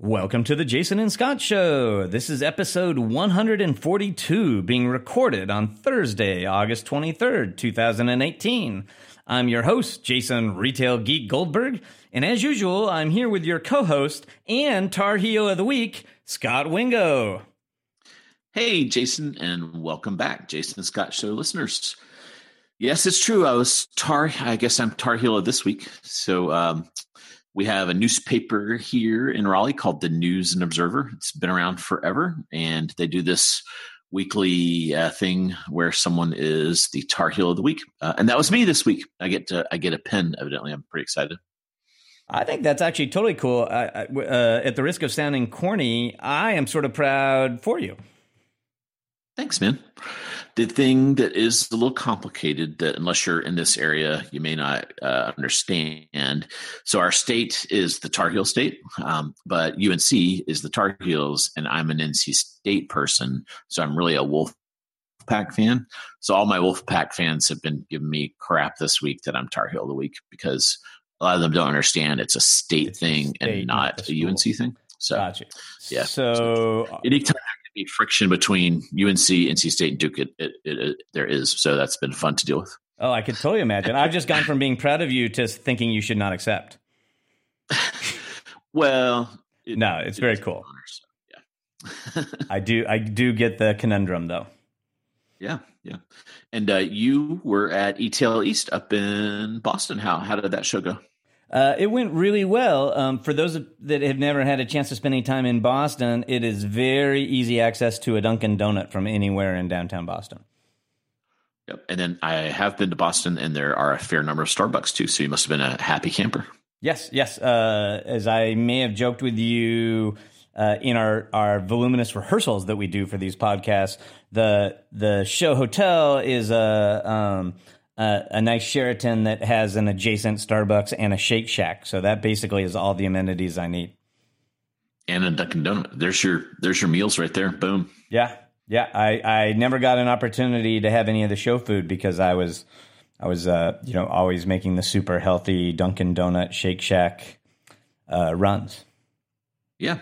Welcome to the Jason and Scot Show. This is episode 142, being recorded on Thursday, August 23rd, 2018. I'm your host, Jason Retail Geek Goldberg, and as usual, I'm here with your co host and Tar Heel of the Week, Scot Wingo. Hey, Jason, and welcome back, Jason and Scot Show listeners. Yes, it's true. I was Tar, I guess I'm Tar Heel of this week. So, um, we have a newspaper here in Raleigh called the News and Observer. It's been around forever, and they do this weekly uh, thing where someone is the Tar Heel of the week, uh, and that was me this week. I get to I get a pin. Evidently, I'm pretty excited. I think that's actually totally cool. Uh, at the risk of sounding corny, I am sort of proud for you. Thanks, man the thing that is a little complicated that unless you're in this area you may not uh, understand. So our state is the tar heel state um, but unc is the tar heels and i'm an nc state person so i'm really a wolf pack fan. So all my wolf pack fans have been giving me crap this week that i'm tar heel of the week because a lot of them don't understand it's a state it's thing a state, and not a unc thing. So gotcha. yeah. So, so anytime be friction between UNC, NC State, and Duke. It, it, it, there is, so that's been fun to deal with. Oh, I could totally imagine. I've just gone from being proud of you to thinking you should not accept. well, no, it's very cool. Honor, so, yeah, I do. I do get the conundrum though. Yeah, yeah. And uh, you were at eTail East up in Boston. How how did that show go? Uh, it went really well. Um, for those that have never had a chance to spend any time in Boston, it is very easy access to a Dunkin' Donut from anywhere in downtown Boston. Yep. And then I have been to Boston, and there are a fair number of Starbucks too. So you must have been a happy camper. Yes, yes. Uh, as I may have joked with you uh, in our, our voluminous rehearsals that we do for these podcasts, the the show hotel is a um, uh, a nice Sheraton that has an adjacent Starbucks and a Shake Shack. So that basically is all the amenities I need. And a Dunkin' Donut. There's your there's your meals right there. Boom. Yeah, yeah. I I never got an opportunity to have any of the show food because I was I was uh, you know always making the super healthy Dunkin' Donut Shake Shack uh, runs. Yeah,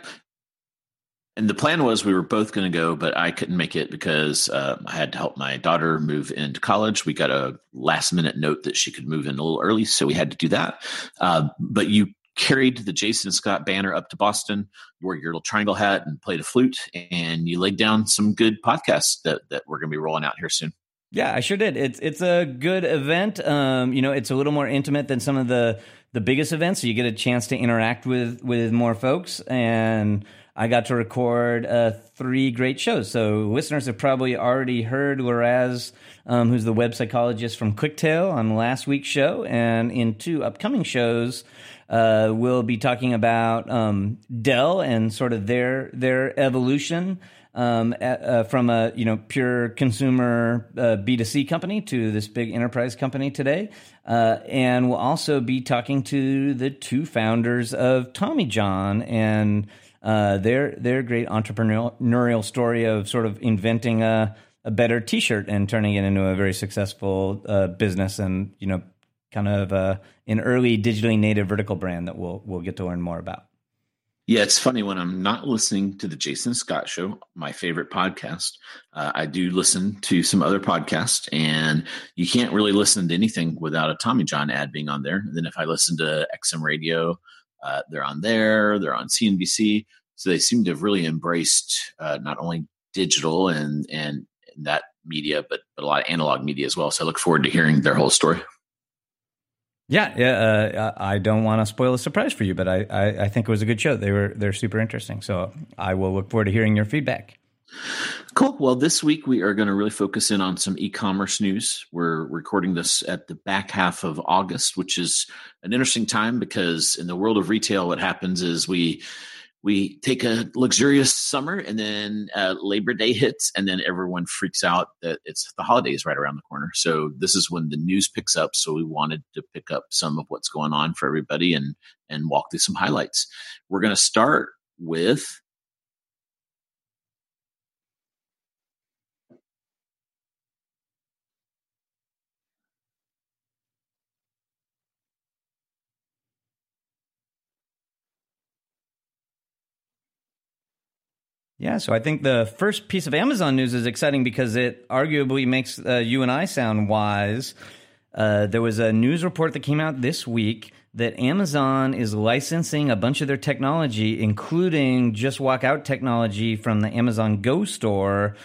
and the plan was we were both going to go, but I couldn't make it because uh, I had to help my daughter move into college. We got a last minute note that she could move in a little early, so we had to do that. Uh, but you carried the Jason Scot banner up to Boston, wore your little triangle hat, and played a flute, and you laid down some good podcasts that that we're going to be rolling out here soon. Yeah, I sure did. It's it's a good event. Um, you know, it's a little more intimate than some of the the biggest events, so you get a chance to interact with with more folks and I got to record uh, three great shows. So listeners have probably already heard Liraz, um, who's the web psychologist from Clicktale, on last week's show, and in two upcoming shows. Uh, we'll be talking about um, Dell and sort of their their evolution um, uh, from a you know pure consumer uh, B2C company to this big enterprise company today. Uh, and we'll also be talking to the two founders of Tommy John and uh, their their great entrepreneurial story of sort of inventing a, a better T-shirt and turning it into a very successful uh, business, and you know, kind of uh, an early digitally native vertical brand that we'll we'll get to learn more about. Yeah, it's funny when I'm not listening to the Jason Scot Show, my favorite podcast. Uh, I do listen to some other podcasts, and you can't really listen to anything without a Tommy John ad being on there. And then if I listen to XM Radio uh, they're on there, they're on CNBC. So they seem to have really embraced uh, not only digital and, and that media, but, but a lot of analog media as well. So I look forward to hearing their whole story. Yeah, yeah. Uh, I don't want to spoil a surprise for you, but I, I, I, think it was a good show. They were they're super interesting. So I will look forward to hearing your feedback. Cool. Well, this week we are going to really focus in on some e-commerce news. We're recording this at the back half of August, which is an interesting time because in the world of retail, what happens is we we take a luxurious summer and then uh, labor day hits and then everyone freaks out that it's the holidays right around the corner so this is when the news picks up so we wanted to pick up some of what's going on for everybody and and walk through some highlights we're going to start with Yeah, so I think the first piece of Amazon news is exciting because it arguably makes uh, you and I sound wise. Uh, there was a news report that came out this week that Amazon is licensing a bunch of their technology, including just walk out technology from the Amazon Go store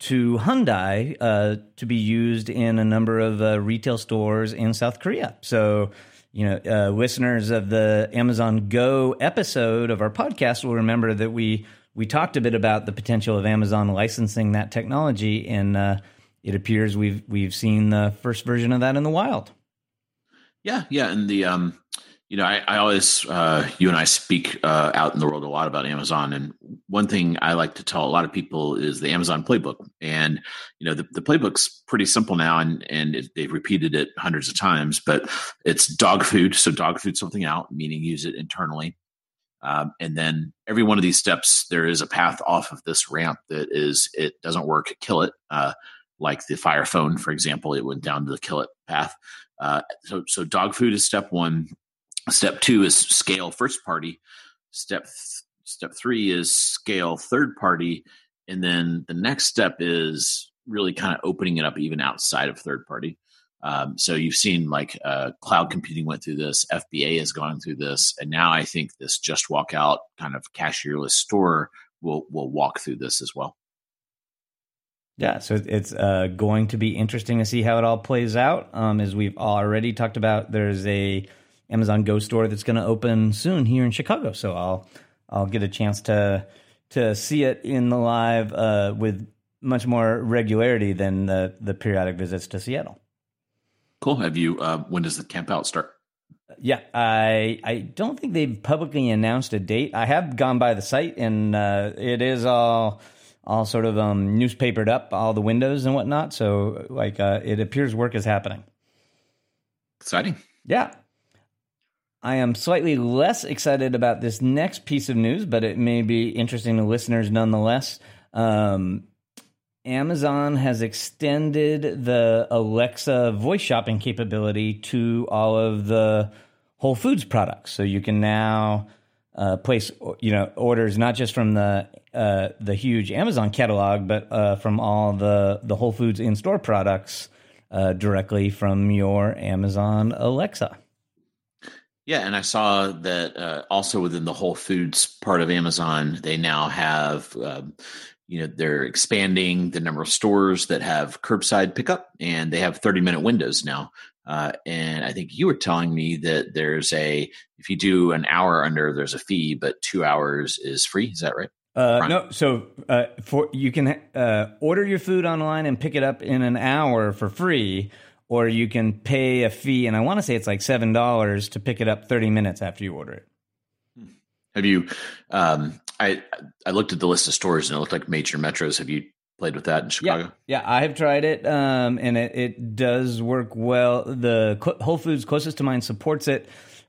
to Hyundai uh, to be used in a number of uh, retail stores in South Korea. So, you know, uh, listeners of the Amazon Go episode of our podcast will remember that we we talked a bit about the potential of Amazon licensing that technology, and uh, it appears we've we've seen the first version of that in the wild. Yeah, yeah, and the um, you know, I, I always uh, you and I speak uh, out in the world a lot about Amazon, and one thing I like to tell a lot of people is the Amazon playbook, and you know, the, the playbook's pretty simple now, and and it, they've repeated it hundreds of times, but it's dog food, so dog food something out, meaning use it internally um, and then every one of these steps, there is a path off of this ramp that is, it doesn't work, kill it. Uh, like the Fire Phone, for example, it went down to the kill it path. Uh, so, so dog food is step one. Step two is scale first party. Step th- step three is scale third party, and then the next step is really kind of opening it up even outside of third party. Um, so you've seen like uh, cloud computing went through this, FBA has gone through this, and now I think this just walk out kind of cashierless store will will walk through this as well. Yeah, so it's uh, going to be interesting to see how it all plays out. Um, as we've already talked about, there's a Amazon Go store that's going to open soon here in Chicago, so I'll I'll get a chance to to see it in the live uh, with much more regularity than the the periodic visits to Seattle. Cool. Have you? Uh, when does the camp out start? Yeah, I I don't think they've publicly announced a date. I have gone by the site, and uh, it is all all sort of um, newspapered up, all the windows and whatnot. So, like, uh, it appears work is happening. Exciting. Yeah. I am slightly less excited about this next piece of news, but it may be interesting to listeners nonetheless. Um, Amazon has extended the Alexa voice shopping capability to all of the Whole Foods products. So you can now uh, place you know orders not just from the uh, the huge Amazon catalog, but uh, from all the the Whole Foods in store products uh, directly from your Amazon Alexa. Yeah, and I saw that uh, also within the Whole Foods part of Amazon, they now have um, you know they're expanding the number of stores that have curbside pickup and they have 30 minute windows now uh, and i think you were telling me that there's a if you do an hour under there's a fee but two hours is free is that right uh, no, so uh, for you can uh, order your food online and pick it up in an hour for free, or you can pay a fee, and I want to say it's like seven dollars to pick it up thirty minutes after you order it. Have you? Um, I I looked at the list of stores and it looked like major metros. Have you played with that in Chicago? Yeah, yeah I have tried it, um, and it, it does work well. The Whole Foods closest to mine supports it,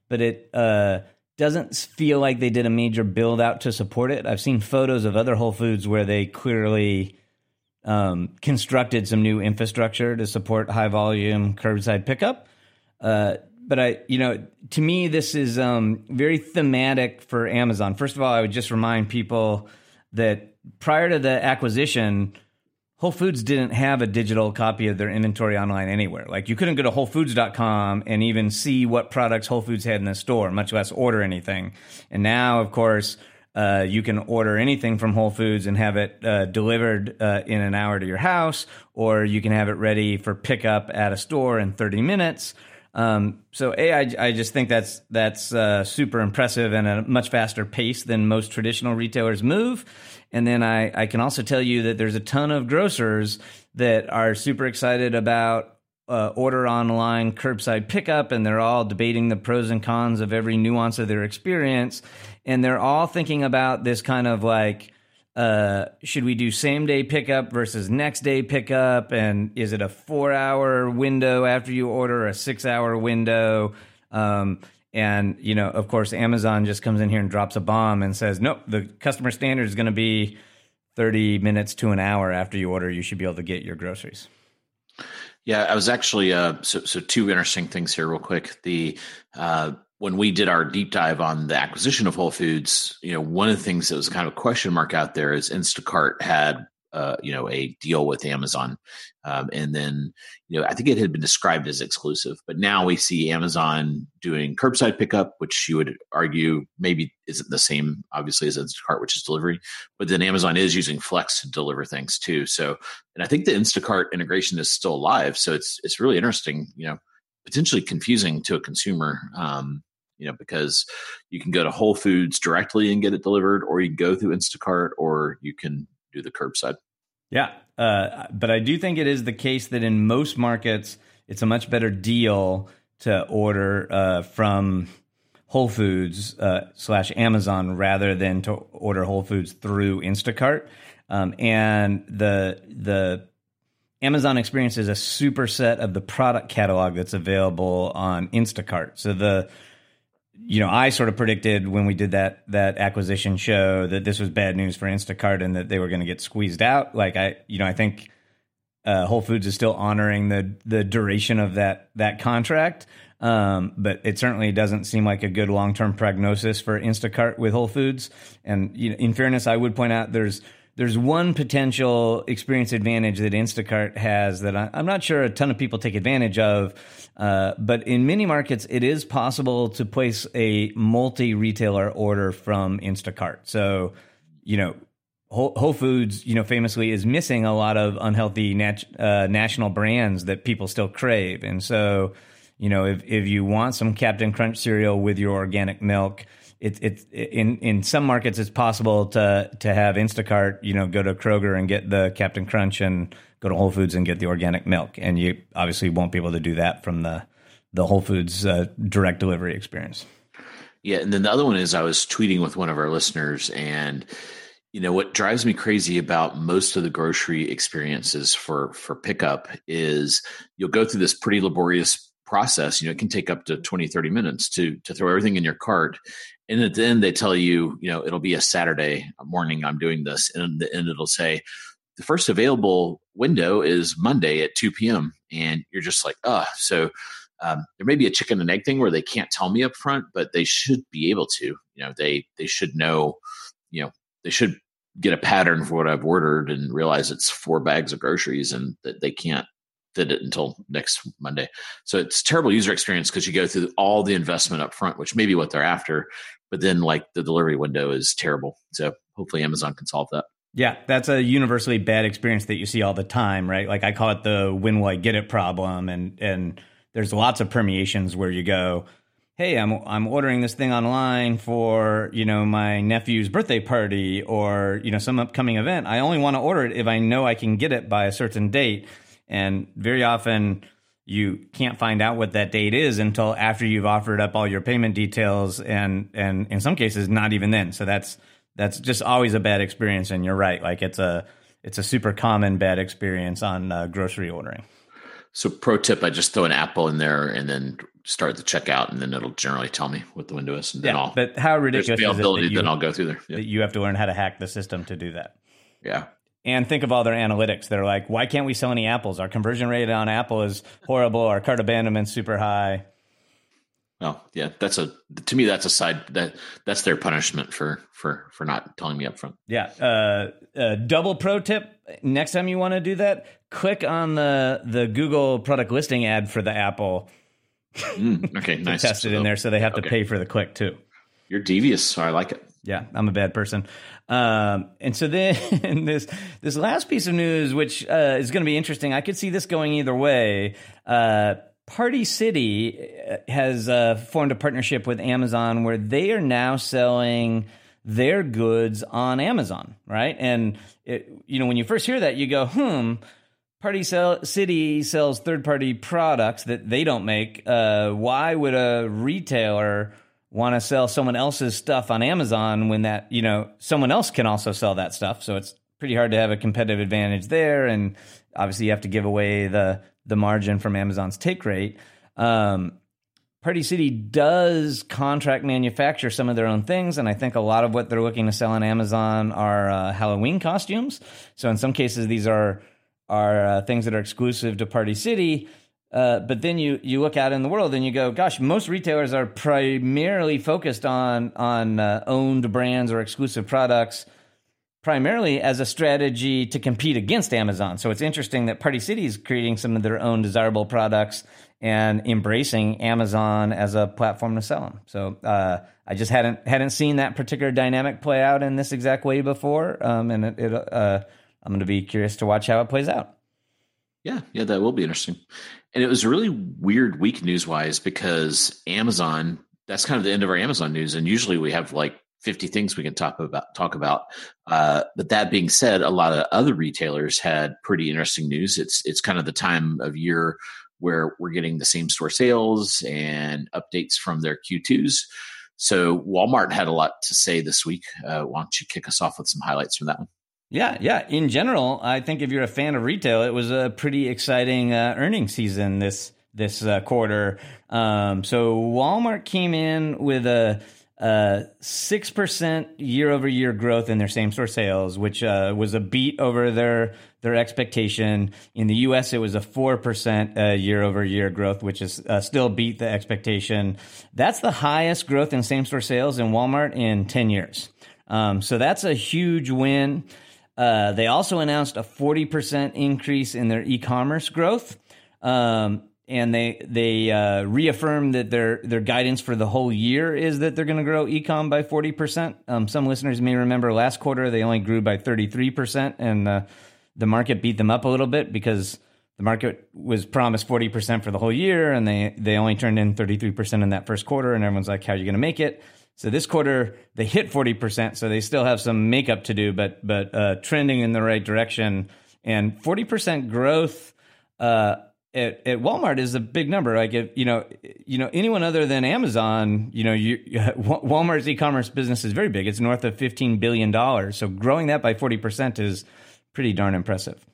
but it uh, doesn't feel like they did a major build out to support it. I've seen photos of other Whole Foods where they clearly um, constructed some new infrastructure to support high volume curbside pickup. Uh, but I, you know, to me, this is um, very thematic for Amazon. First of all, I would just remind people that prior to the acquisition, Whole Foods didn't have a digital copy of their inventory online anywhere. Like you couldn't go to WholeFoods.com and even see what products Whole Foods had in the store, much less order anything. And now, of course, uh, you can order anything from Whole Foods and have it uh, delivered uh, in an hour to your house, or you can have it ready for pickup at a store in 30 minutes. Um, so a, I, I just think that's that's uh, super impressive and a much faster pace than most traditional retailers move. And then I, I can also tell you that there's a ton of grocers that are super excited about uh, order online curbside pickup, and they're all debating the pros and cons of every nuance of their experience, and they're all thinking about this kind of like. Uh, should we do same day pickup versus next day pickup? And is it a four hour window after you order, a six hour window? Um, and you know, of course, Amazon just comes in here and drops a bomb and says, "Nope, the customer standard is going to be 30 minutes to an hour after you order. You should be able to get your groceries." Yeah, I was actually uh, so so two interesting things here, real quick. The uh, when we did our deep dive on the acquisition of Whole Foods, you know, one of the things that was kind of a question mark out there is Instacart had uh, you know a deal with Amazon, um, and then you know I think it had been described as exclusive, but now we see Amazon doing curbside pickup, which you would argue maybe isn't the same, obviously, as Instacart, which is delivery, but then Amazon is using Flex to deliver things too. So, and I think the Instacart integration is still alive, so it's it's really interesting, you know, potentially confusing to a consumer. Um, you know, because you can go to Whole Foods directly and get it delivered, or you can go through Instacart, or you can do the curbside. Yeah, uh, but I do think it is the case that in most markets, it's a much better deal to order uh, from Whole Foods uh, slash Amazon rather than to order Whole Foods through Instacart. Um, and the the Amazon experience is a superset of the product catalog that's available on Instacart. So the you know, I sort of predicted when we did that that acquisition show that this was bad news for Instacart and that they were going to get squeezed out. Like I, you know, I think uh, Whole Foods is still honoring the the duration of that that contract, um, but it certainly doesn't seem like a good long term prognosis for Instacart with Whole Foods. And you know, in fairness, I would point out there's there's one potential experience advantage that Instacart has that I, am not sure a ton of people take advantage of. Uh, but in many markets, it is possible to place a multi retailer order from Instacart. So, you know, Whole, Foods, you know, famously is missing a lot of unhealthy nat- uh, national brands that people still crave. And so, you know, if, if you want some Captain Crunch cereal with your organic milk, it's it's in in some markets it's possible to to have Instacart, you know, go to Kroger and get the Captain Crunch and go to Whole Foods and get the organic milk, and you obviously won't be able to do that from the the Whole Foods uh, direct delivery experience. Yeah, and then the other one is I was tweeting with one of our listeners, and you know what drives me crazy about most of the grocery experiences for for pickup is you'll go through this pretty laborious process you know it can take up to 20 30 minutes to to throw everything in your cart and at the end they tell you you know it'll be a saturday morning i'm doing this. And, and it'll say the first available window is monday at 2 p.m and you're just like oh. so um, there may be a chicken and egg thing where they can't tell me up front but they should be able to. You know they they should know you know they should get a pattern for what i've ordered and realize it's four bags of groceries and that they can't fit it until next Monday. So it's terrible user experience because you go through all the investment up front, which may be what they're after, but then like the delivery window is terrible. So hopefully Amazon can solve that. Yeah, that's a universally bad experience that you see all the time, right? Like I call it the when will I get it problem and and there's lots of permeations where you go, "Hey, I'm I'm ordering this thing online for, you know, my nephew's birthday party or, you know, some upcoming event. I only want to order it if I know I can get it by a certain date." And very often you can't find out what that date is until after you've offered up all your payment details and and in some cases not even then. So that's that's just always a bad experience and you're right. Like it's a it's a super common bad experience on uh, grocery ordering. So pro tip, I just throw an apple in there and then start the checkout, and then it'll generally tell me what the window is. And then yeah, I'll, but how ridiculous is it that you, then I'll go through there. Yeah. That you have to learn how to hack the system to do that. Yeah, and think of all their analytics. They're like, why can't we sell any apples? Our conversion rate on Apple is horrible. Our cart abandonment's super high. Well, yeah, that's a to me that's a side that that's their punishment for for for not telling me up front. Yeah. Uh, uh, double pro tip: next time you want to do that, click on the the Google product listing ad for the Apple. Mm, okay, nice. Test it so in there, so they have okay. to pay for the click too. You're devious, so I like it. Yeah, I'm a bad person. Um, and so then this this last piece of news, which uh, is going to be interesting, I could see this going either way. Uh, Party City uh, has uh, formed a partnership with Amazon where they are now selling their goods on Amazon, right? And it, you know, when you first hear that, you go, "Hmm." Party sell, City sells third party products that they don't make. Uh, why would a retailer want to sell someone else's stuff on Amazon when that you know someone else can also sell that stuff? So it's pretty hard to have a competitive advantage there, and obviously you have to give away the the margin from Amazon's take rate. Um, Party City does contract manufacture some of their own things, and I think a lot of what they're looking to sell on Amazon are uh, Halloween costumes. So in some cases, these are are uh, things that are exclusive to Party City. Uh, but then you you look out in the world and you go, gosh, most retailers are primarily focused on on uh, owned brands or exclusive products primarily as a strategy to compete against Amazon. So it's interesting that Party City is creating some of their own desirable products and embracing Amazon as a platform to sell them. So uh, I just hadn't hadn't seen that particular dynamic play out in this exact way before, um, and it, it, uh, I'm going to be curious to watch how it plays out. Yeah, yeah, that will be interesting. And it was a really weird week news wise because Amazon. That's kind of the end of our Amazon news, and usually we have like 50 things we can talk about talk about. Uh, but that being said a lot of other retailers had pretty interesting news. It's it's kind of the time of year where we're getting the same store sales and updates from their q2s so walmart had a lot to say this week. Uh, why don't you kick us off with some highlights from that one yeah, yeah. In general, I think if you're a fan of retail, it was a pretty exciting uh, earnings season this this uh, quarter. Um, so Walmart came in with a six percent year over year growth in their same store sales, which uh, was a beat over their their expectation. In the U.S., it was a four percent year over year growth, which is uh, still beat the expectation. That's the highest growth in same store sales in Walmart in ten years. Um, so that's a huge win. Uh, they also announced a forty percent increase in their e commerce growth. Um, and they they uh, reaffirmed that their their guidance for the whole year is that they're going to grow ecom by forty percent. Um, some listeners may remember last quarter they only grew by thirty three percent, and uh, the market beat them up a little bit because the market was promised forty percent for the whole year, and they they only turned in thirty three percent in that first quarter, and everyone's like, "How are you going to make it?" So this quarter they hit forty percent, so they still have some makeup to do, but but uh, trending in the right direction, and forty percent growth. Uh, at, at Walmart is a big number. Like if you know, you know anyone other than Amazon, you know, you, Walmart's e-commerce business is very big. It's north of fifteen billion dollars. So growing that by forty percent is pretty darn impressive.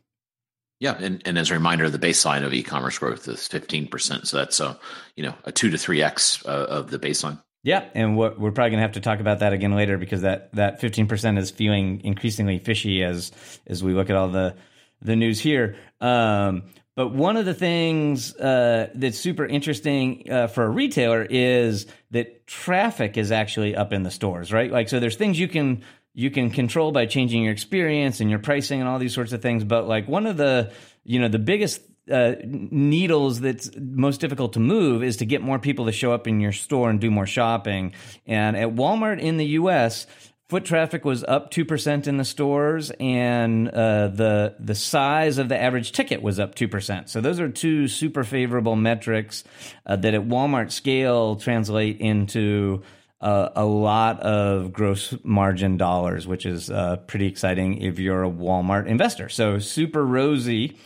Yeah, and, and as a reminder, the baseline of e-commerce growth is fifteen percent. So that's a you know a two to three x uh, of the baseline. Yeah, and we're probably going to have to talk about that again later because that that fifteen percent is feeling increasingly fishy as as we look at all the the news here. Um, but one of the things uh, that's super interesting uh, for a retailer is that traffic is actually up in the stores, right? Like, so there's things you can you can control by changing your experience and your pricing and all these sorts of things. But like one of the you know the biggest uh, needles that's most difficult to move is to get more people to show up in your store and do more shopping. And at Walmart in the U.S., foot traffic was up 2% in the stores and uh, the the size of the average ticket was up 2%. So those are two super favorable metrics uh, that at Walmart scale translate into uh, a lot of gross margin dollars, which is uh, pretty exciting if you're a Walmart investor. So super rosy.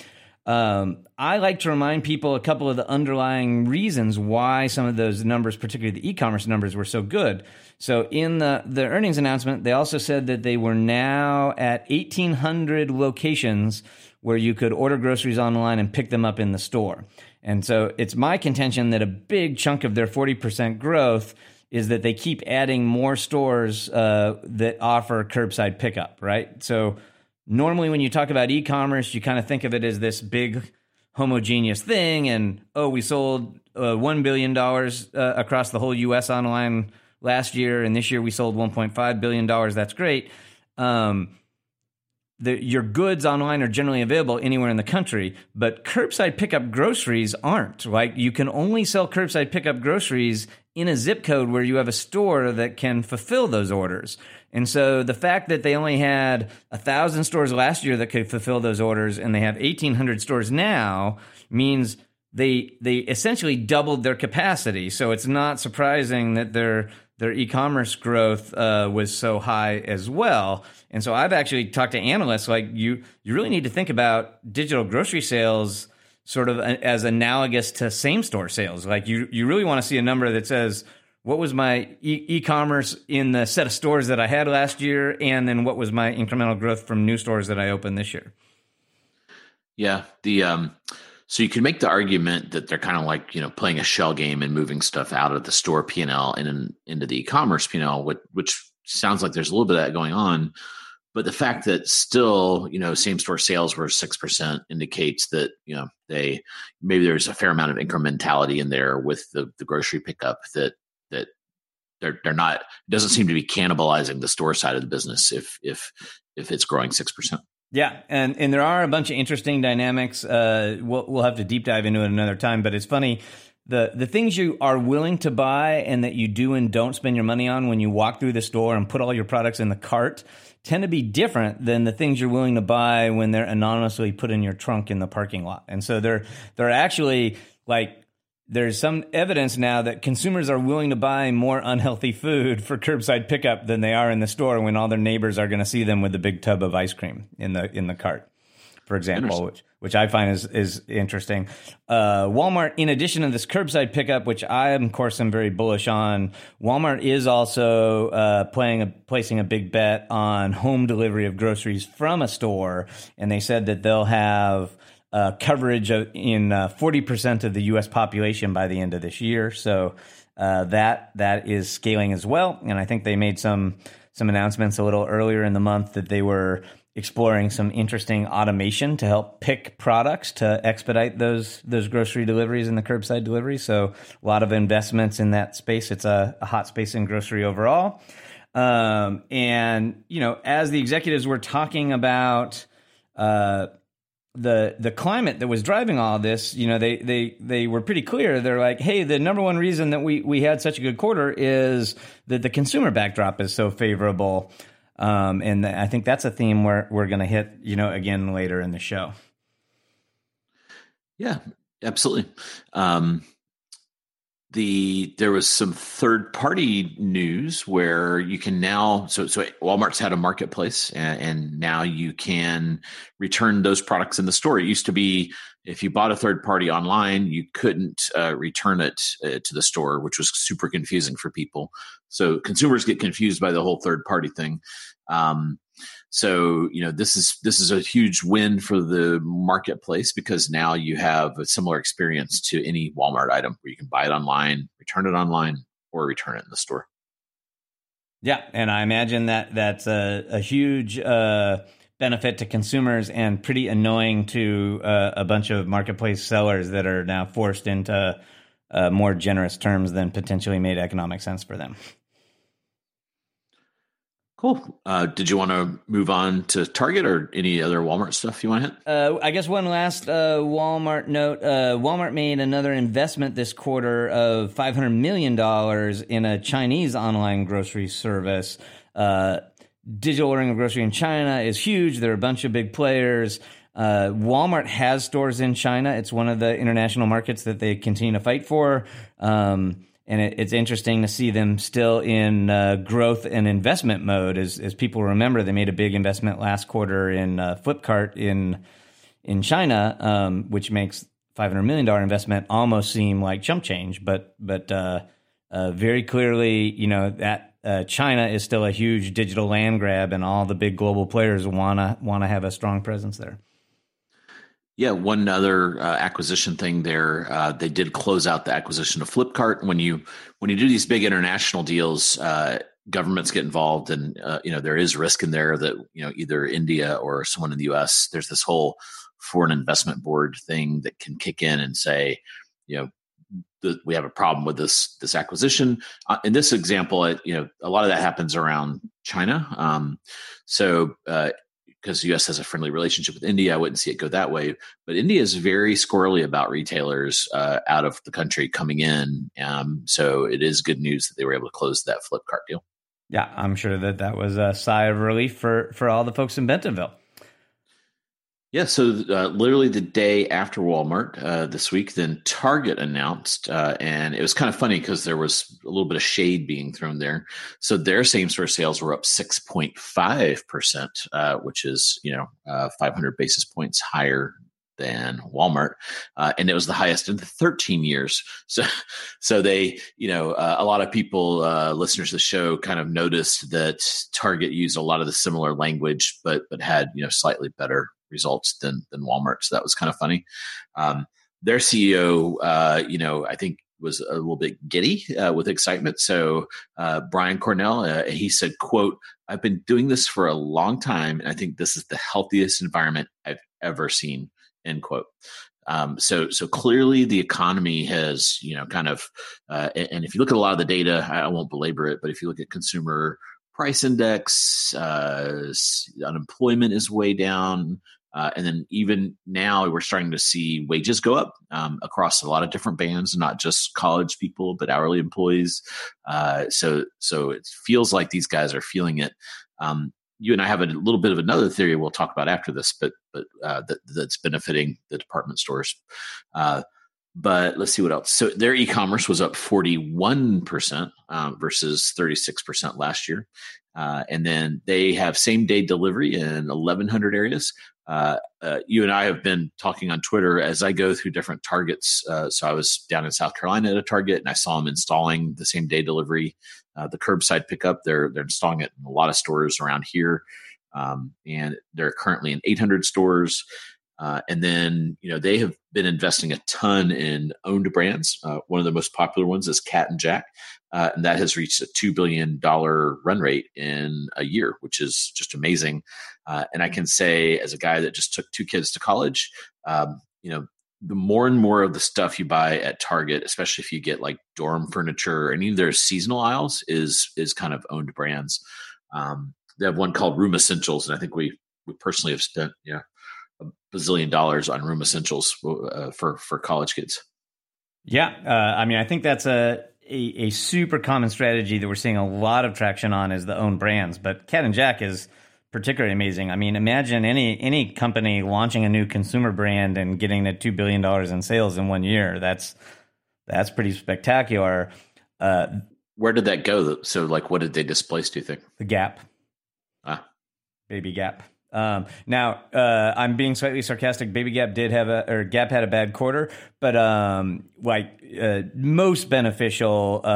Um, I like to remind people a couple of the underlying reasons why some of those numbers, particularly the e-commerce numbers, were so good. So in the, the earnings announcement, they also said that they were now at 1,800 locations where you could order groceries online and pick them up in the store. And so it's my contention that a big chunk of their 40% growth is that they keep adding more stores uh, that offer curbside pickup, right? So normally when you talk about e-commerce, you kind of think of it as this big homogeneous thing and oh, we sold uh, 1 billion dollars uh, across the whole US online last year, and this year we sold 1.5 billion dollars. That's great. Um, the, your goods online are generally available anywhere in the country, but curbside pickup groceries aren't. Like you can only sell curbside pickup groceries in a zip code where you have a store that can fulfill those orders. And so the fact that they only had a thousand stores last year that could fulfill those orders, and they have eighteen hundred stores now, means they they essentially doubled their capacity. So it's not surprising that they're their e-commerce growth uh, was so high as well. And so I've actually talked to analysts like you. You really need to think about digital grocery sales sort of as analogous to same store sales. Like you, you really want to see a number that says what was my e- commerce in the set of stores that I had last year, and then what was my incremental growth from new stores that I opened this year. Yeah, the um, so you can make the argument that they're kind of like you know playing a shell game and moving stuff out of the store P and L and into the e-commerce P and L, which, which sounds like there's a little bit of that going on. But the fact that still, you know, same store sales were six percent indicates that you know they maybe there's a fair amount of incrementality in there with the the grocery pickup that they're they're not doesn't seem to be cannibalizing the store side of the business if if if it's growing six percent. Yeah, and and there are a bunch of interesting dynamics. Uh, we'll we'll have to deep dive into it another time. But it's funny the the things you are willing to buy and that you do and don't spend your money on when you walk through the store and put all your products in the cart tend to be different than the things you're willing to buy when they're anonymously put in your trunk in the parking lot. And so they're they're actually like there's some evidence now that consumers are willing to buy more unhealthy food for curbside pickup than they are in the store when all their neighbors are going to see them with a big tub of ice cream in the in the cart, for example, which which I find is is interesting. Uh, Walmart, in addition to this curbside pickup, which I of course am very bullish on, Walmart is also uh, playing a, placing a big bet on home delivery of groceries from a store, and they said that they'll have uh, coverage of, in uh, forty percent of the U.S. population by the end of this year. So uh, that that is scaling as well, and I think they made some some announcements a little earlier in the month that they were exploring some interesting automation to help pick products to expedite those those grocery deliveries and the curbside deliveries. So a lot of investments in that space. It's a, a hot space in grocery overall. Um, and you know, as the executives were talking about uh, the the climate that was driving all this, you know, they they they were pretty clear. They're like, hey, the number one reason that we we had such a good quarter is that the consumer backdrop is so favorable. Um, and I think that's a theme we're we're going to hit, you know, again later in the show. Yeah, absolutely. Um, the there was some third party news where you can now so so Walmart's had a marketplace and, and, now you can return those products in the store. It used to be if you bought a third party online, you couldn't uh, return it uh, to the store, which was super confusing for people. So consumers get confused by the whole third party thing. Um, so you know this is this is a huge win for the marketplace because now you have a similar experience to any Walmart item where you can buy it online, return it online, or return it in the store. Yeah, and I imagine that that's a, a huge uh, benefit to consumers and pretty annoying to uh, a bunch of marketplace sellers that are now forced into uh, more generous terms than potentially made economic sense for them. Cool. Uh, did you want to move on to Target or any other Walmart stuff you want to hit? Uh, I guess one last uh, Walmart note. Uh, Walmart made another investment this quarter of $500 million in a Chinese online grocery service. Uh, digital ordering of grocery in China is huge. There are a bunch of big players. Uh, Walmart has stores in China. It's one of the international markets that they continue to fight for. Um, and it, it's interesting to see them still in uh, growth and investment mode. As, as people remember, they made a big investment last quarter in uh, Flipkart in in China, um, which makes five hundred million dollar investment almost seem like chump change. But but uh, uh very clearly, you know that uh, China is still a huge digital land grab, and all the big global players wanna wanna have a strong presence there. Yeah, one other uh, acquisition thing there. Uh, they did close out the acquisition of Flipkart. When you when you do these big international deals, uh, governments get involved, and uh, you know there is risk in there that you know either India or someone in the U.S. There's this whole foreign investment board thing that can kick in and say, you know, the, we have a problem with this this acquisition. Uh, in this example, it, you know, a lot of that happens around China. Um, so uh, because the U.S. has a friendly relationship with India. I wouldn't see it go that way. But India is very squirrely about retailers uh, out of the country coming in. Um, so it is good news that they were able to close that Flipkart deal. Yeah, I'm sure that that was a sigh of relief for for all the folks in Bentonville. Yeah, so uh, literally the day after Walmart uh, this week, then Target announced, uh, and it was kind of funny because there was a little bit of shade being thrown there. So their same store sales were up six point five percent, uh, which is you know uh, five hundred basis points higher than Walmart, uh, and it was the highest in 13 years. So, so they, you know, uh, a lot of people, uh, listeners to the show, kind of noticed that Target used a lot of the similar language, but but had you know slightly better results than than Walmart. So that was kind of funny. Um, their CEO, uh, you know, I think was a little bit giddy uh, with excitement. So uh, Brian Cornell, uh, he said, "quote I've been doing this for a long time, and I think this is the healthiest environment I've ever seen." End quote. Um, so, so clearly the economy has, you know, kind of, uh, and if you look at a lot of the data, I won't belabor it, but if you look at consumer price index, uh, unemployment is way down, uh, and then even now, we're starting to see wages go up um, across a lot of different bands, not just college people, but hourly employees. Uh, so, so it feels like these guys are feeling it. Um, you and I have a little bit of another theory we'll talk about after this, but but uh, that, that's benefiting the department stores. Uh, but let's see what else. So their e-commerce was up 41% um, versus 36% last year. Uh, and then they have same day delivery in 1,100 areas. Uh, uh, you and I have been talking on Twitter as I go through different targets. Uh, so I was down in South Carolina at a Target, and I saw them installing the same day delivery, uh, the curbside pickup. They're they're installing it in a lot of stores around here, um, and they're currently in 800 stores. Uh, and then, you know, they have been investing a ton in owned brands. Uh, one of the most popular ones is Cat and Jack, uh, and that has reached a two billion dollar run rate in a year, which is just amazing. Uh, and I can say, as a guy that just took two kids to college, um, you know, the more and more of the stuff you buy at Target, especially if you get like dorm furniture or any of their seasonal aisles, is is kind of owned brands. Um, they have one called Room Essentials, and I think we we personally have spent yeah a bazillion dollars on room essentials uh, for for college kids. Yeah, uh, I mean, I think that's a, a, a super common strategy that we're seeing a lot of traction on is the own brands. But Cat and Jack is particularly amazing. I mean, imagine any any company launching a new consumer brand and getting to two billion dollars in sales in one year. That's that's pretty spectacular. Uh, Where did that go? So, like, what did they displace? Do you think the Gap? Ah, Baby Gap. Um, now, uh, I'm being slightly sarcastic. Baby Gap did have a, or Gap had a bad quarter, but um, like uh, most beneficial, uh,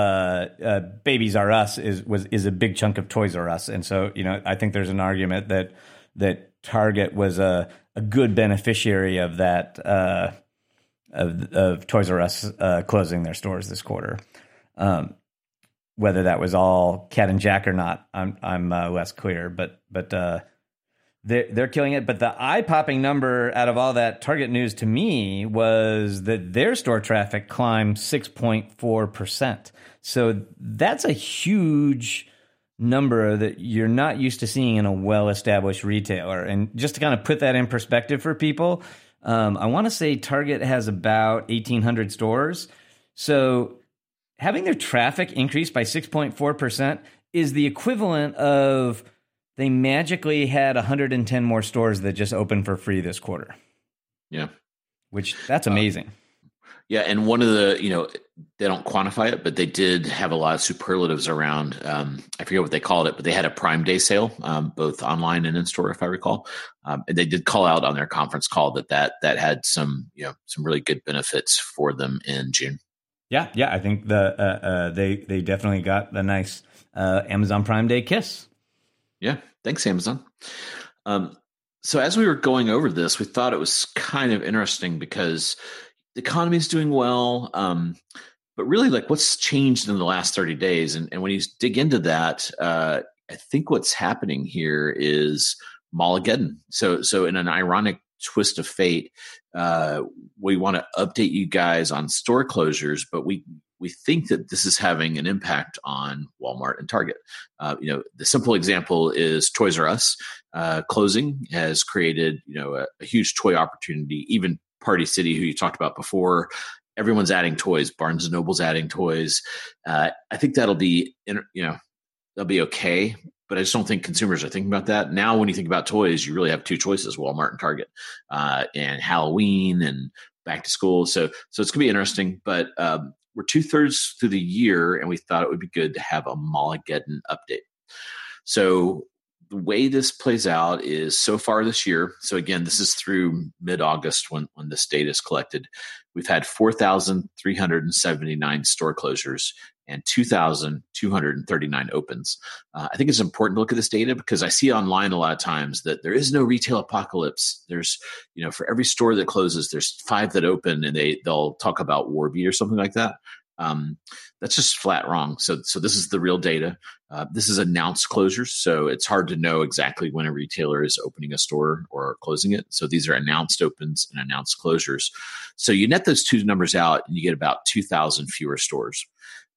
uh, Babies R Us is was is a big chunk of Toys R Us, and so you know I think there's an argument that that Target was a a good beneficiary of that uh, of of Toys R Us uh, closing their stores this quarter. Um, whether that was all Cat and Jack or not, I'm I'm less clear, but but they're, they're killing it. But the eye popping number out of all that Target news to me was that their store traffic climbed 6.4%. So that's a huge number that you're not used to seeing in a well established retailer. And just to kind of put that in perspective for people, um, I want to say Target has about 1,800 stores. So having their traffic increase by 6.4% is the equivalent of they magically had 110 more stores that just opened for free this quarter. Yeah. Which that's uh, amazing. Uh, yeah, and one of the, you know, they don't quantify it, but they did have a lot of superlatives around. Um, I forget what they called it, but they had a Prime Day sale, um, both online and in store, if I recall. Um, and they did call out on their conference call that that that had some, you know, some really good benefits for them in June. Yeah, yeah, I think the uh, uh, they they definitely got the nice uh, Amazon Prime Day kiss. Yeah. Thanks, Amazon. Um, so as we were going over this, we thought it was kind of interesting because the economy is doing well. Um, but really, like what's changed in the last 30 days? And, and when you dig into that, uh, I think what's happening here is Mallageddon. So, so in an ironic twist of fate, uh, we want to update you guys on store closures, but we we think that this is having an impact on Walmart and Target. Uh, you know, the simple example is Toys R Us uh, closing has created you know a, a, huge toy opportunity. Even Party City, who you talked about before, everyone's adding toys. Barnes and Noble's adding toys. Uh, I think that'll be you know that'll be okay. but I just don't think consumers are thinking about that now. When you think about toys, you really have two choices: Walmart and Target, uh, and Halloween and back to school. So so it's gonna be interesting. But um, we're two thirds through the year, and we thought it would be good to have a Mallageddon update. So the way this plays out is so far this year. So again, this is through mid August when when this data is collected. We've had four thousand three hundred and seventy nine store closures and 2,239 opens. Uh, I think it's important to look at this data because I see online a lot of times that there is no retail apocalypse. There's, you know, for every store that closes, there's five that open, and they they'll talk about Warby or something like that. Um, that's just flat wrong. So, so this is the real data. Uh, this is announced closures, so it's hard to know exactly when a retailer is opening a store or closing it. So these are announced opens and announced closures. So you net those two numbers out, and you get about two thousand fewer stores.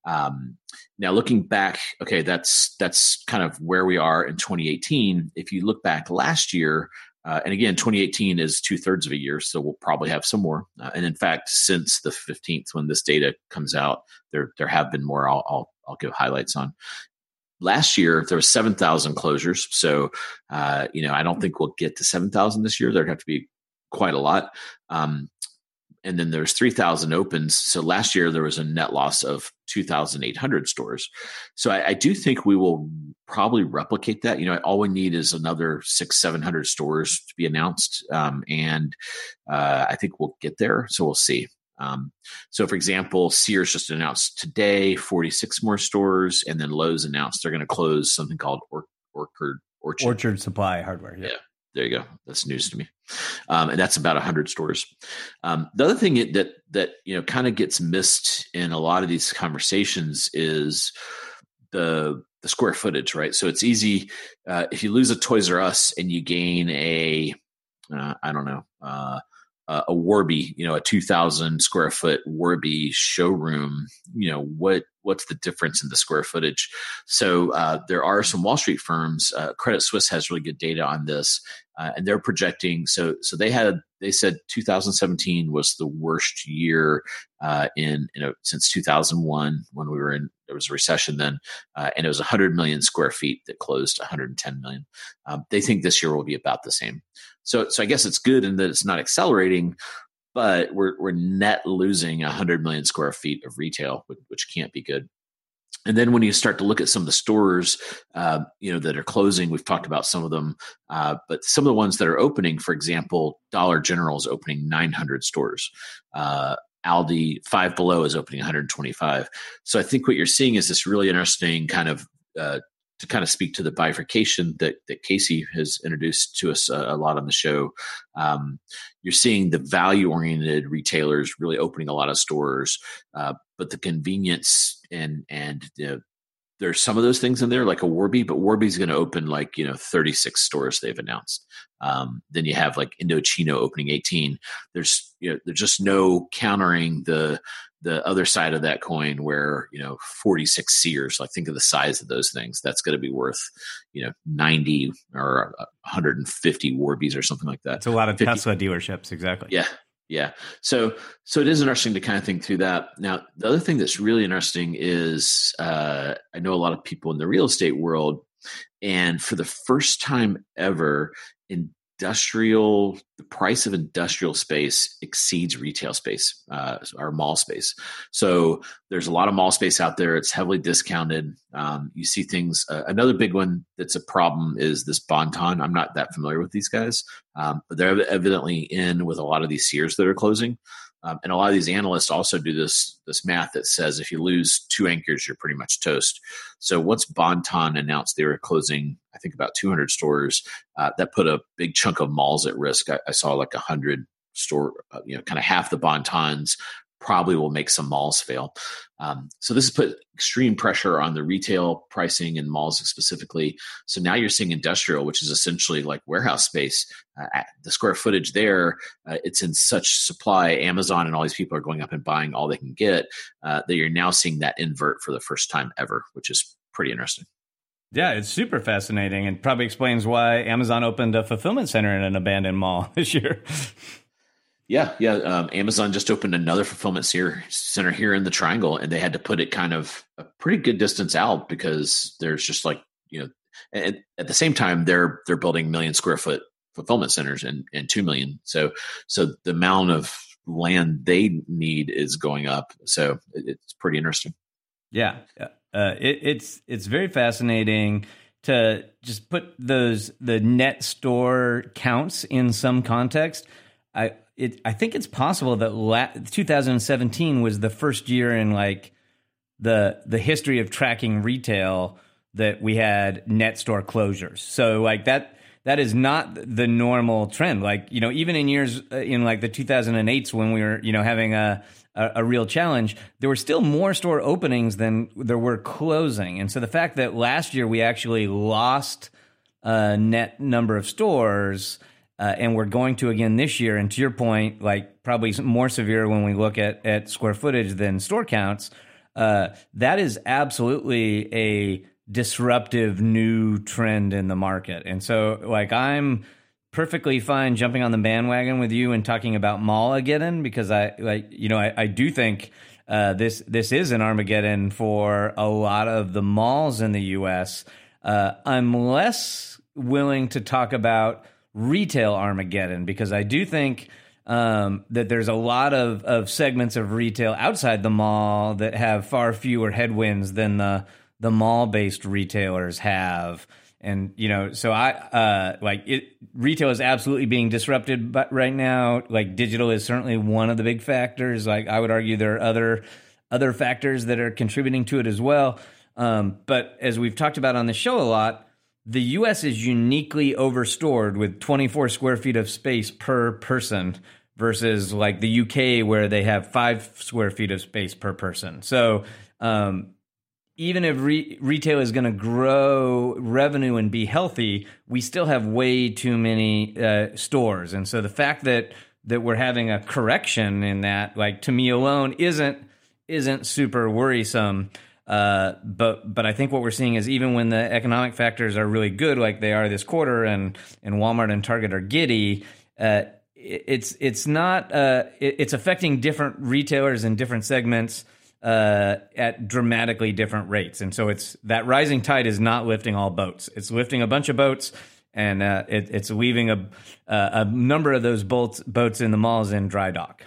Um, now, looking back, okay, that's that's kind of where we are in 2018. If you look back last year, uh, and again, 2018 is two thirds of a year, so we'll probably have some more. Uh, and in fact, since the 15th, when this data comes out, there there have been more. I'll I'll, I'll give highlights on. Last year there was 7,000 closures, so uh, you know I don't think we'll get to 7,000 this year. There'd have to be quite a lot. Um, and then there's 3000 opens. So last year there was a net loss of 2800 stores. So I, I, do think we will probably replicate that. You know all we need is another six 700 stores to be announced um, and uh, i think we'll get there. So we'll see. Um, so for example sears just announced today 46 more stores and then lowes announced they're going to close something called or- orchard orchard, orchard supply hardware yeah. yeah there you go. That's news to me, um, and that's about hundred stores. Um, the other thing that that you know kind of gets missed in a lot of these conversations is the the square footage, right? So it's easy uh, if you lose a Toys R Us and you gain a uh, I don't know uh, a Warby, you know, a 2,000 square foot Warby showroom, you know, what what's the difference in the square footage? So uh, there are some Wall Street firms. Uh, Credit Suisse has really good data on this, uh, and they're projecting. So so they had they said 2017 was the worst year uh, in you know since 2001 when we were in there was a recession then, uh, and it was 100 million square feet that closed 110 million. Um, they think this year will be about the same. So, so I guess it's good in that it's not accelerating, but we're we're net losing 100 million square feet of retail, which, can't be good. And then when you start to look at some of the stores, uh, you know that are closing, we've talked about some of them, uh, but some of the ones that are opening, for example, Dollar General is opening 900 stores. Uh, Aldi Five Below is opening 125. So I think what you're seeing is this really interesting kind of uh, to kind of speak to the bifurcation that that Casey has introduced to us a, a lot on the show. Um, you're seeing the value oriented retailers really opening a lot of stores, uh, but the convenience and and the there's some of those things in there, like a Warby, but Warby's going to open like you know 36 stores they've announced. Um, then you have like Indochino opening 18. There's you know there's just no countering the the other side of that coin where you know 46 Sears like think of the size of those things. That's going to be worth you know 90 or 150 warbies or something like that. It's a lot of 50. tesla dealerships exactly. Yeah yeah. So so it is interesting to kind of think through that. Now the other thing that's really interesting is uh, i know a lot of people in the real estate world and for the first time ever in industrial the price of industrial space exceeds retail space uh, or mall space. So there's a lot of mall space out there. It's heavily discounted. Um, you see things uh, another big one that's a problem is this Bon-Ton. I'm not that familiar with these guys um, but they're evidently in with a lot of these sears that are closing um, and a lot of these analysts also do this this math that says if you lose two anchors, you're pretty much toast. So once Bon-Ton announced they were closing, I think about 200 stores, uh, that put a big chunk of malls at risk. I, I saw like a hundred store, uh, you know, kind of half the Bon-Tons probably will make some malls fail. Um, so this has put extreme pressure on the retail pricing and malls specifically. So now you're seeing industrial, which is essentially like warehouse space. Uh, the square footage there, uh, it's in such supply. Amazon and all these people are going up and buying all they can get uh, that you're now seeing that invert for the first time ever, which is pretty interesting. Yeah, it's super fascinating and probably explains why Amazon opened a fulfillment center in an abandoned mall this year. Yeah, yeah. Um, Amazon just opened another fulfillment center here in the Triangle, and they had to put it kind of a pretty good distance out because there's just like you know and at the same time, they're they're building million square foot fulfillment centers and and two million. So so the amount of land they need is going up. So it's pretty interesting. Yeah, uh, it, it's it's very fascinating to just put those the net store counts in some context. I it I think it's possible that la- 2017 was the first year in like the the history of tracking retail that we had net store closures. So like that that is not the normal trend. Like you know, even in years uh, in like the 2008s when we were you know having a, a a, real challenge, there were still more store openings than there were closing. And so the fact that last year we actually lost a net number of stores. Uh, and we're going to again this year. And to your point, like probably more severe when we look at, at square footage than store counts. Uh, that is absolutely a disruptive new trend in the market. And so, like, I'm perfectly fine jumping on the bandwagon with you and talking about Mallageddon because I, like, you know, I, I do think. Uh, this this is an Armageddon for a lot of the malls in the U.S. Uh, I'm less willing to talk about retail Armageddon because I do think um, that there's a lot of, of segments of retail outside the mall that have far fewer headwinds than the the mall based retailers have. And you know, so I uh, like it. Retail is absolutely being disrupted, but right now, like digital is certainly one of the big factors. Like I would argue, there are other other factors that are contributing to it as well. Um, but as we've talked about on the show a lot, the U.S. is uniquely overstored with 24 square feet of space per person versus like the UK where they have five square feet of space per person. So um, even if re- retail is going to grow revenue and be healthy, we still have way too many uh, stores, and so the fact that that we're having a correction in that, like to me alone, isn't isn't super worrisome. Uh, but but I think what we're seeing is even when the economic factors are really good, like they are this quarter, and and Walmart and Target are giddy. Uh, it's it's not uh, it's affecting different retailers in different segments uh, at dramatically different rates. And so it's that rising tide is not lifting all boats. It's lifting a bunch of boats, and uh, it, it's leaving a a number of those boats boats in the malls in dry dock.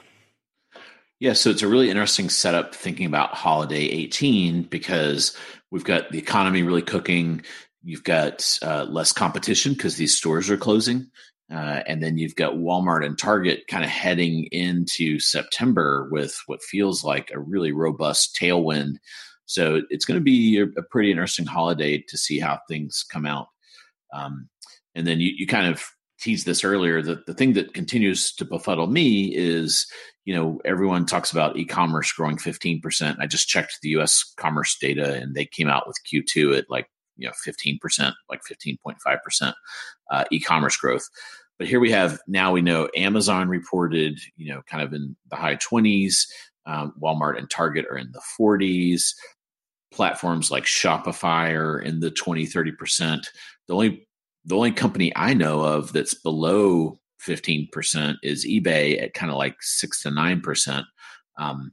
Yeah, so it's a really interesting setup thinking about holiday 18 because we've got the economy really cooking. You've got uh, less competition because these stores are closing. Uh, and then you've got Walmart and Target kind of heading into September with what feels like a really robust tailwind. So it's going to be a, pretty interesting holiday to see how things come out. Um, and then you, you kind of teased this earlier that the thing that continues to befuddle me is you know everyone talks about e-commerce growing 15% i just checked the us commerce data and they came out with q2 at like you know 15% like 15.5% uh, e-commerce growth but here we have now we know Amazon reported, you know, kind of in the high 20s. Um, Walmart and Target are in the 40s. Platforms like Shopify are in the 20, 30%. The only the only company I know of that's below 15% is eBay at kind of like six to nine percent. Um,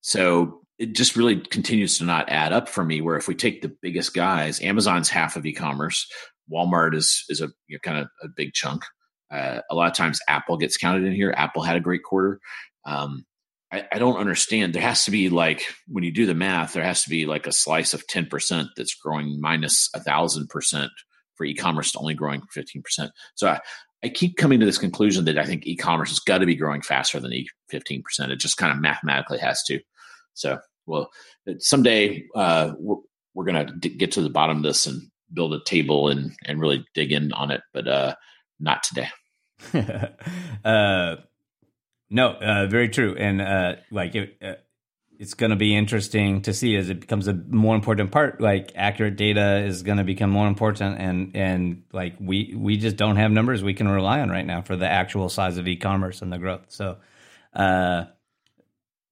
so it just really continues to not add up for me. Where if we take the biggest guys, Amazon's half of e-commerce, Walmart is is a you know, kind of a big chunk. Uh, a lot of times Apple gets counted in here. Apple had a great quarter. Um, I, I, don't understand. There has to be like when you do the math, there has to be like a slice of ten percent that's growing minus a thousand percent for e-commerce only growing fifteen percent. So I, I keep coming to this conclusion that I think e-commerce has got to be growing faster than e fifteen percent. It just kind of mathematically has to. So well, someday uh, we're, we're going to get to the bottom of this and build a table and and really dig in on it. But uh, not today. uh, no, uh, very true. And uh, like it, it's going to be interesting to see as it becomes a more important part. Like accurate data is going to become more important, and and like we we just don't have numbers we can rely on right now for the actual size of e-commerce and the growth. So, uh,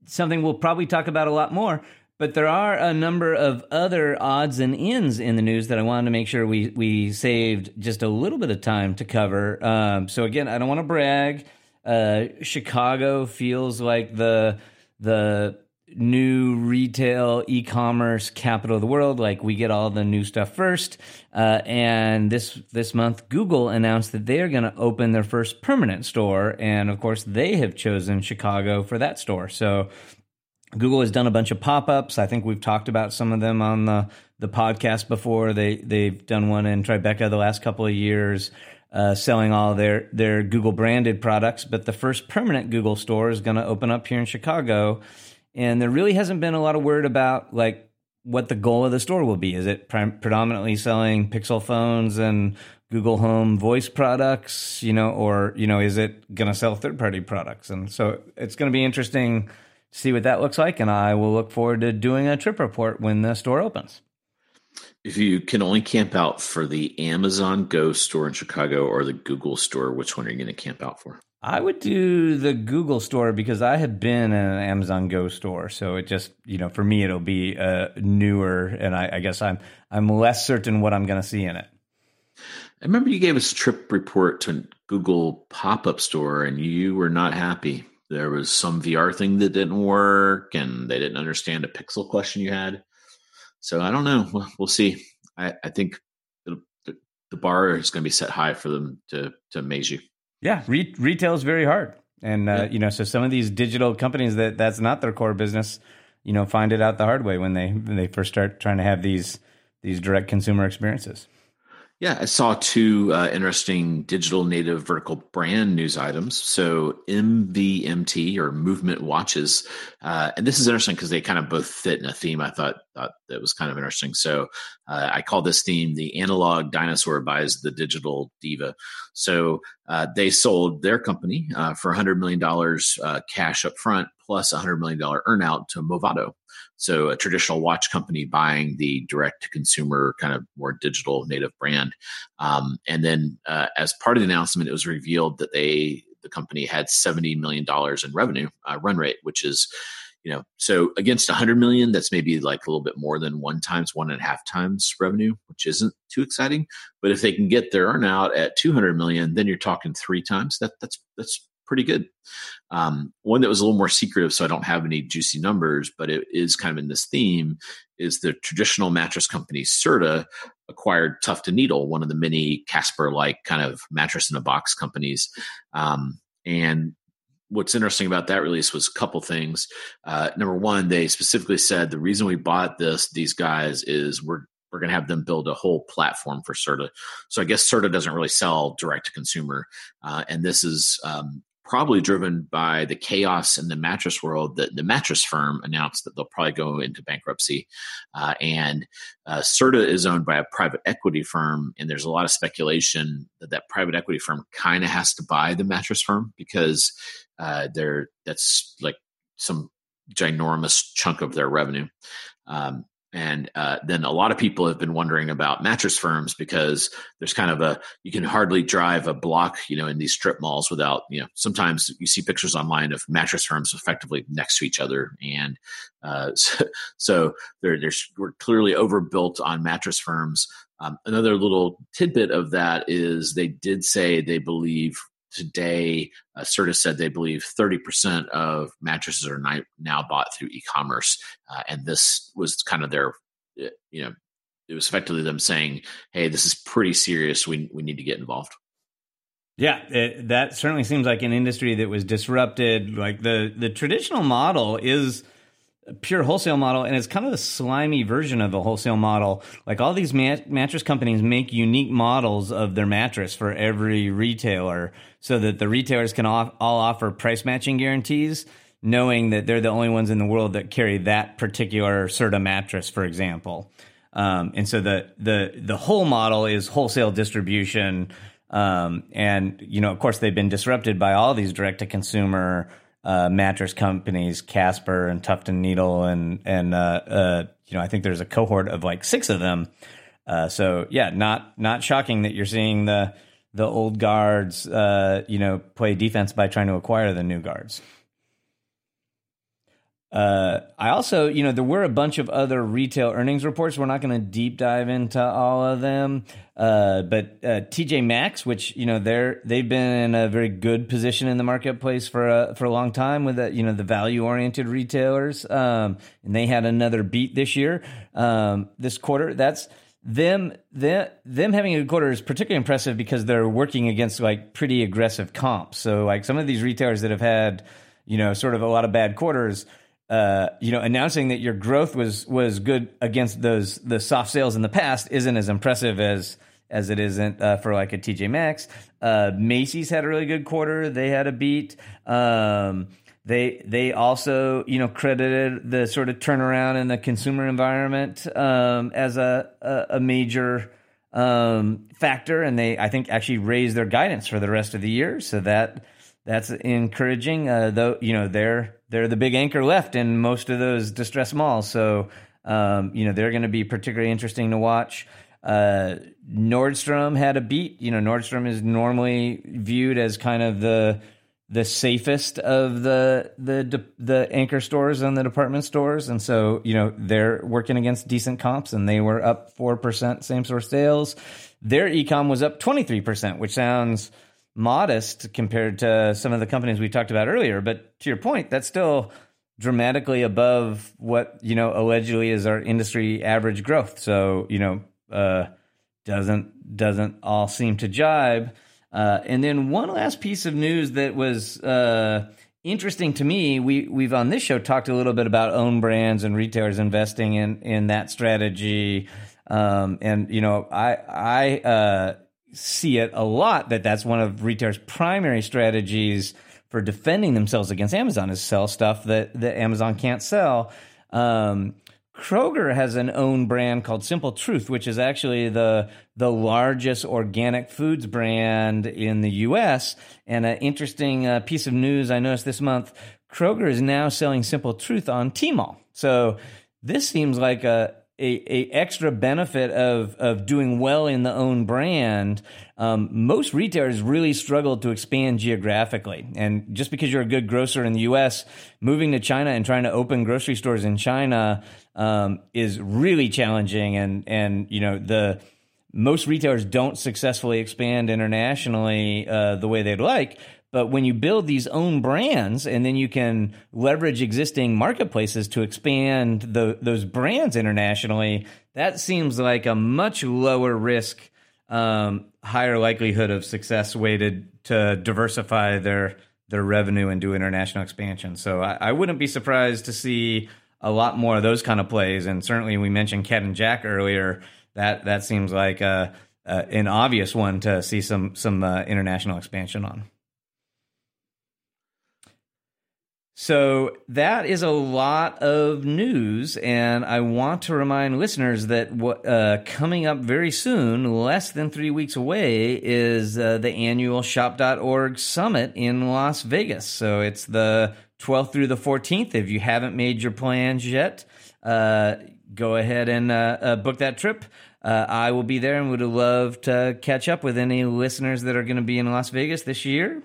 something we'll probably talk about a lot more. But there are a number of other odds and ends in the news that I wanted to make sure we we saved just a little bit of time to cover. Um, so again, I don't want to brag. Uh, Chicago feels like the the new retail e-commerce capital of the world. Like we get all the new stuff first. Uh, and this this month, Google announced that they are going to open their first permanent store, and of course, they have chosen Chicago for that store. So. Google has done a bunch of pop-ups. I think we've talked about some of them on the, the podcast before. They they've done one in Tribeca the last couple of years, uh, selling all their their Google branded products. But the first permanent Google store is going to open up here in Chicago, and there really hasn't been a lot of word about like what the goal of the store will be. Is it pre- predominantly selling Pixel phones and Google Home voice products, you know, or you know, is it going to sell third party products? And so it's going to be interesting to see what that looks like. And I will look forward to doing a trip report when the store opens. If you can only camp out for the Amazon Go store in Chicago or the Google store, which one are you going to camp out for? I would do the Google store because I have been in an Amazon Go store, so it just you know for me it'll be uh, newer, and I, I guess I'm I'm less certain what I'm going to see in it. I remember you gave us a trip report to Google pop up store, and you were not happy. There was some VR thing that didn't work, and they didn't understand a pixel question you had. So I don't know. We'll, we'll see. I, I think the, the bar is going to be set high for them to to amaze you. Yeah, re- retail is very hard, and uh, yeah. you know, so some of these digital companies that that's not their core business, you know, find it out the hard way when they when they first start trying to have these these direct consumer experiences. Yeah, I saw two uh, interesting digital native vertical brand news items. So MVMT or Movement Watches, uh, and this is interesting because they kind of both fit in a theme. I thought thought that was kind of interesting. So uh, I call this theme the analog dinosaur buys the digital diva. So uh, they sold their company uh, for $100 million uh, cash up front plus a $100 million earnout to Movado. So a traditional watch company buying the direct to consumer kind of more digital native brand. Um, and then uh, as part of the announcement, it was revealed that they, the company had $70 million in revenue uh, run rate, which is you know so against 100 million that's maybe like a little bit more than one times one and a half times revenue which isn't too exciting but if they can get their earn out at 200 million then you're talking three times that that's that's pretty good um, one that was a little more secretive so i don't have any juicy numbers but it is kind of in this theme is the traditional mattress company serta acquired tuft and needle one of the many casper like kind of mattress in a box companies um, and what's interesting about that release was a couple things. Uh, number one, they specifically said the reason we bought this these guys is we're we're going to have them build a whole platform for Serta. So I guess Serta doesn't really sell direct to consumer, uh, and this is um, probably driven by the chaos in the mattress world that the mattress firm announced that they'll probably go into bankruptcy. Uh, and uh, Serta is owned by a private equity firm, and there's a lot of speculation that that private equity firm kind of has to buy the mattress firm because uh, they're that's like some ginormous chunk of their revenue. Um, and uh, then a lot of people have been wondering about mattress firms because there's kind of a you can hardly drive a block, you know, in these strip malls without, you know, sometimes you see pictures online of mattress firms effectively next to each other, and uh, so, so they're, they're we're clearly overbuilt on mattress firms. Um, another little tidbit of that is they did say they believe today, uh, Serta said they believe 30% of mattresses are now bought through e-commerce, uh, and this was kind of their, uh, you know, it was effectively them saying, "Hey, this is pretty serious. We we need to get involved." Yeah, it, that certainly seems like an industry that was disrupted. Like the the traditional model is pure wholesale model and it's kind of a slimy version of a wholesale model. Like all these mat- mattress companies make unique models of their mattress for every retailer so that the retailers can all, all offer price matching guarantees knowing that they're the only ones in the world that carry that particular Serta mattress for example. Um, and so the the the whole model is wholesale distribution. Um, and you know of course they've been disrupted by all these direct to consumer uh, mattress companies, Casper and Tuft and Needle, and and uh, uh, you know I think there's a cohort of like six of them. Uh, so yeah, not not shocking that you're seeing the the old guards, uh, you know, play defense by trying to acquire the new guards. Uh, I also, you know, there were a bunch of other retail earnings reports. We're not going to deep dive into all of them, uh, but uh, TJ Maxx, which you know they're they've been in a very good position in the marketplace for a for a long time with the, you know the value oriented retailers, um, and they had another beat this year, um, this quarter. That's them them them having a good quarter is particularly impressive because they're working against like pretty aggressive comps. So like some of these retailers that have had you know sort of a lot of bad quarters uh, you know, announcing that your growth was was good against those the soft sales in the past isn't as impressive as as it isn't uh, for like a TJ Maxx. Uh, Macy's had a really good quarter; they had a beat. Um, they they also you know credited the sort of turnaround in the consumer environment um, as a, a, a major um, factor, and they I think actually raised their guidance for the rest of the year. So that that's encouraging. Uh, though you know they're they're the big anchor left in most of those distressed malls, so um, you know they're going to be particularly interesting to watch. Uh, Nordstrom had a beat. You know, Nordstrom is normally viewed as kind of the the safest of the the the anchor stores and the department stores, and so you know they're working against decent comps, and they were up four percent same store sales. Their ecom was up twenty three percent, which sounds modest compared to some of the companies we talked about earlier. But to your point, that's still dramatically above what you know allegedly is our industry average growth. So you know uh, doesn't doesn't all seem to jibe. Uh, and then one last piece of news that was uh, interesting to me. We we've on this show talked a little bit about own brands and retailers investing in in that strategy. Um, and you know, I I uh, see it a lot that that's one of retailers' primary strategies for defending themselves against Amazon is sell stuff that, that Amazon can't sell. Um, Kroger has an own brand called Simple Truth, which is actually the the largest organic foods brand in the U.S. And an interesting uh, piece of news I noticed this month: Kroger is now selling Simple Truth on Tmall. So this seems like a a, a, extra benefit of of doing well in the own brand. Um, most retailers really struggle to expand geographically, and just because you're a good grocer in the U.S., moving to China and trying to open grocery stores in China um, is really challenging. And and you know the most retailers don't successfully expand internationally uh, the way they'd like but when you build these own brands and then you can leverage existing marketplaces to expand the, those brands internationally, that seems like a much lower risk, um, higher likelihood of success way to, to diversify their their revenue and do international expansion. So I, I wouldn't be surprised to see a lot more of those kind of plays. And certainly, we mentioned Cat and Jack earlier. That that seems like an obvious one to see some some uh, international expansion on. So that is a lot of news, and I want to remind listeners that what uh, coming up very soon, less than three weeks away, is uh, the annual Shop.org Summit in Las Vegas. So it's the 12th through the 14th. If you haven't made your plans yet, uh, go ahead and uh, uh, book that trip. Uh, I will be there and would love to catch up with any listeners that are going to be in Las Vegas this year.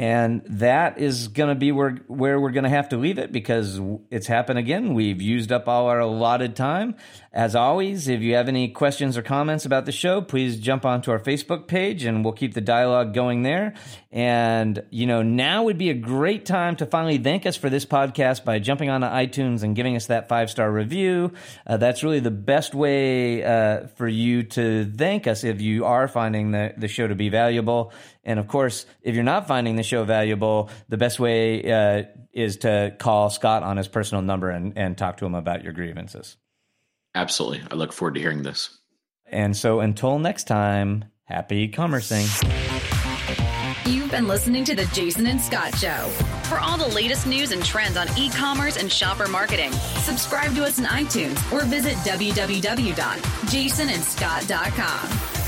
And that is going to be where, where we're going to have to leave it because it's happened again. We've used up all our allotted time. As always, if you have any questions or comments about the show, please jump onto our Facebook page and we'll keep the dialogue going there. And, you know, now would be a great time to finally thank us for this podcast by jumping onto iTunes and giving us that five star review. Uh, that's really the best way uh, for you to thank us if you are finding the, the show to be valuable. And of course, if you're not finding the show valuable, the best way uh, is to call Scot on his personal number and, and talk to him about your grievances. Absolutely. I look forward to hearing this. And so until next time, happy commercing. You've been listening to the Jason and Scot Show. For all the latest news and trends on e commerce and shopper marketing, subscribe to us in iTunes or visit www.jasonandscot.com.